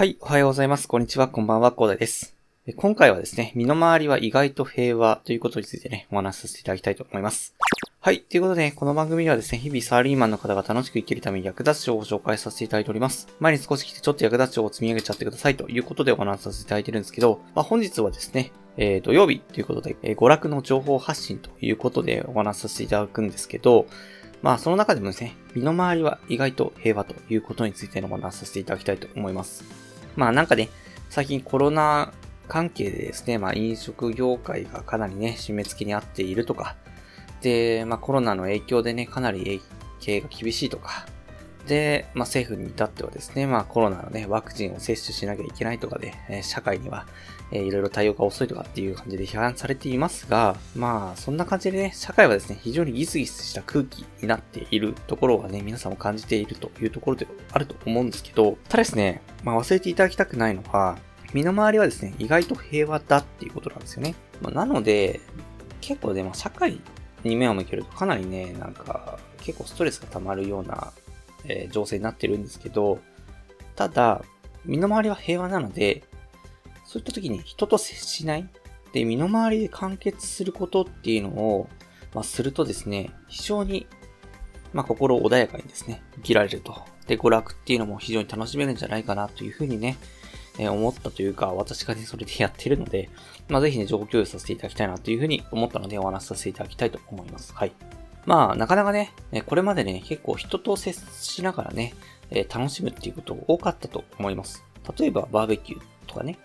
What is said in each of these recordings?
はい、おはようございます。こんにちは、こんばんは、コーダイです。今回はですね、身の回りは意外と平和ということについてね、お話しさせていただきたいと思います。はい、ということで、この番組ではですね、日々サラリーマンの方が楽しく生きるために役立つ情報を紹介させていただいております。前に少し来てちょっと役立つ情報を積み上げちゃってくださいということでお話しさせていただいてるんですけど、まあ、本日はですね、えー、土曜日ということで、えー娯楽の情報発信ということでお話しさせていただくんですけど、まあその中でもですね、身の回りは意外と平和ということについてのお話しさせていただきたいと思います。まあなんかね、最近コロナ関係でですね、まあ飲食業界がかなりね、締め付けにあっているとか、で、まあコロナの影響でね、かなり経営が厳しいとか、で、まあ政府に至ってはですね、まあコロナのね、ワクチンを接種しなきゃいけないとかで、え社会には、えーいろいろ対応が遅いとかっていう感じで批判されていますが、まあそんな感じでね、社会はですね、非常にギスギスした空気になっているところがね、皆さんも感じているというところであると思うんですけど、ただですね、まあ忘れていただきたくないのは、身の回りはですね、意外と平和だっていうことなんですよね。まあ、なので、結構でも社会に目を向けるとかなりね、なんか結構ストレスが溜まるような、え情勢になってるんですけど、ただ、身の回りは平和なので、そういった時に人と接しないで、身の回りで完結することっていうのを、まあ、するとですね、非常に、まあ、心穏やかにですね、生きられると。で、娯楽っていうのも非常に楽しめるんじゃないかなというふうにね、えー思ったというか、私がね、それでやってるので、まあ、ぜひね、情報共有させていただきたいなというふうに思ったので、お話しさせていただきたいと思います。はい。まあ、なかなかね、これまでね、結構人と接しながらね、楽しむっていうこと多かったと思います。例えば、バーベキューとかね。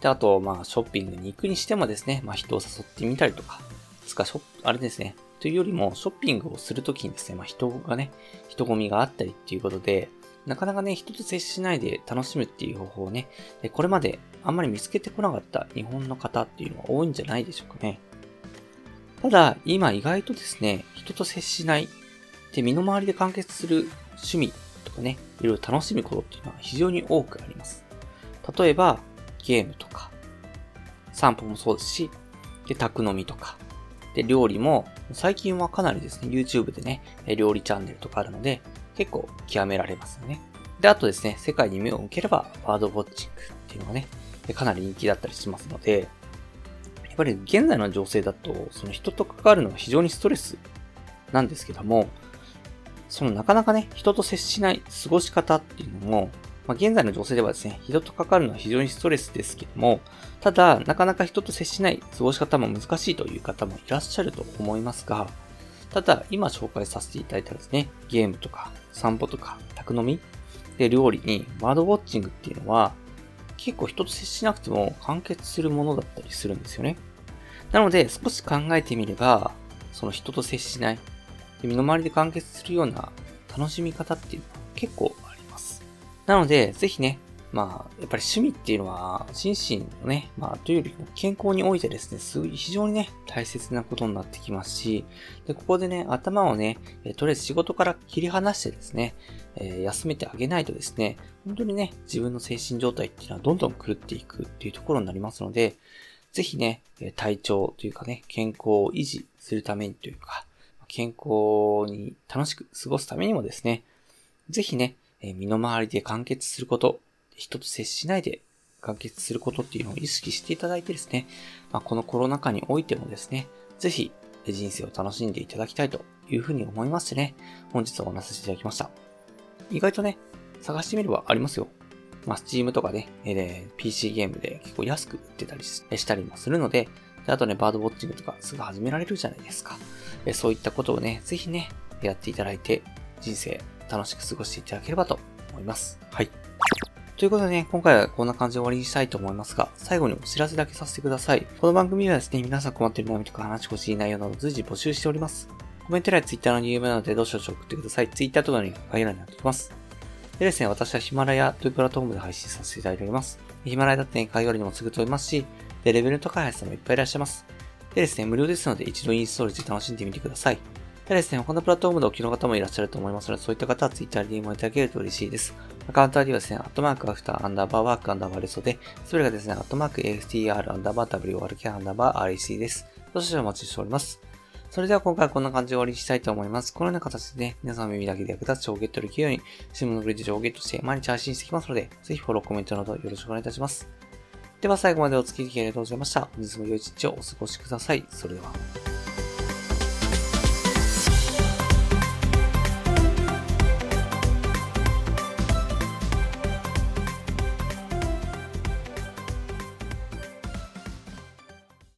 で、あと、まあ、ショッピングに行くにしてもですね、まあ、人を誘ってみたりとか、つか、あれですね、というよりも、ショッピングをするときにですね、まあ、人がね、人混みがあったりっていうことで、なかなかね、人と接しないで楽しむっていう方法をね、これまであんまり見つけてこなかった日本の方っていうのは多いんじゃないでしょうかね。ただ、今意外とですね、人と接しない、で、身の回りで完結する趣味とかね、いろいろ楽しむことっていうのは非常に多くあります。例えば、ゲームとか、散歩もそうですし、で、宅飲みとか、で、料理も、最近はかなりですね、YouTube でね、料理チャンネルとかあるので、結構極められますよね。で、あとですね、世界に目を向ければ、バードウォッチングっていうのがね、かなり人気だったりしますので、っぱり現在の情勢だと、その人と関わるのは非常にストレスなんですけども、そのなかなかね、人と接しない過ごし方っていうのも、まあ、現在の情勢ではですね、人と関わるのは非常にストレスですけども、ただ、なかなか人と接しない過ごし方も難しいという方もいらっしゃると思いますが、ただ、今紹介させていただいたですね、ゲームとか、散歩とか、宅飲みで料理に、バードウォッチングっていうのは、結構人と接しなくても完結するものだったりするんですよね。なので、少し考えてみれば、その人と接しない、で身の回りで完結するような楽しみ方っていうのは結構あります。なので、ぜひね、まあ、やっぱり趣味っていうのは、心身のね、まあ、というよりも健康においてですね、すごい非常にね、大切なことになってきますし、で、ここでね、頭をね、えとりあえず仕事から切り離してですね、え休めてあげないとですね、本当にね、自分の精神状態っていうのはどんどん狂っていくっていうところになりますので、ぜひね、え体調というかね、健康を維持するためにというか、健康に楽しく過ごすためにもですね、ぜひね、身の回りで完結すること、人と接しないで完結することっていうのを意識していただいてですね、まあ、このコロナ禍においてもですね、ぜひ人生を楽しんでいただきたいというふうに思いましてね、本日はお話しいただきました。意外とね、探してみればありますよ。まあ、Steam とかね、えー PC ゲームで結構安く売ってたりしたりもするので、であとね、バードウォッチングとかすぐ始められるじゃないですか。えそういったことをね、ぜひね、やっていただいて、人生楽しく過ごしていただければと思います。はい。ということでね、今回はこんな感じで終わりにしたいと思いますが、最後にお知らせだけさせてください。この番組はですね、皆さん困っている悩みとか話してほしい内容など随時募集しております。コメント欄や Twitter の DM なのでどうしよう送ってください。Twitter とかに概要欄になっておきます。でですね、私はヒマラヤというプラットフォームで配信させていただいております。ヒマラヤだってね、概要欄にもすぐ飛びますし、で、レベルの高い人もいっぱいいらっしゃいます。でですね、無料ですので一度インストールして楽しんでみてください。でですね、他のプラットフォームでお聞きの方もいらっしゃると思いますので、そういった方は Twitter で DM をいただけると嬉しいです。アカウント ID はですね、アットマークアフターアンダーバーワークアンダーバーレソで、それがですね、アットマーク AFTR アンダーバー WRK アンダーバー REC です。どうぞお待ちしております。それでは今回はこんな感じで終わりにしたいと思います。このような形でね、皆さんの耳だけで役立つ情報をゲットできるように、シムのクレジットをゲットして毎日配信していきますので、ぜひフォロー、コメントなどよろしくお願いいたします。では最後までお付き合いありがとうございました。本日も良い一日をお過ごしください。それでは。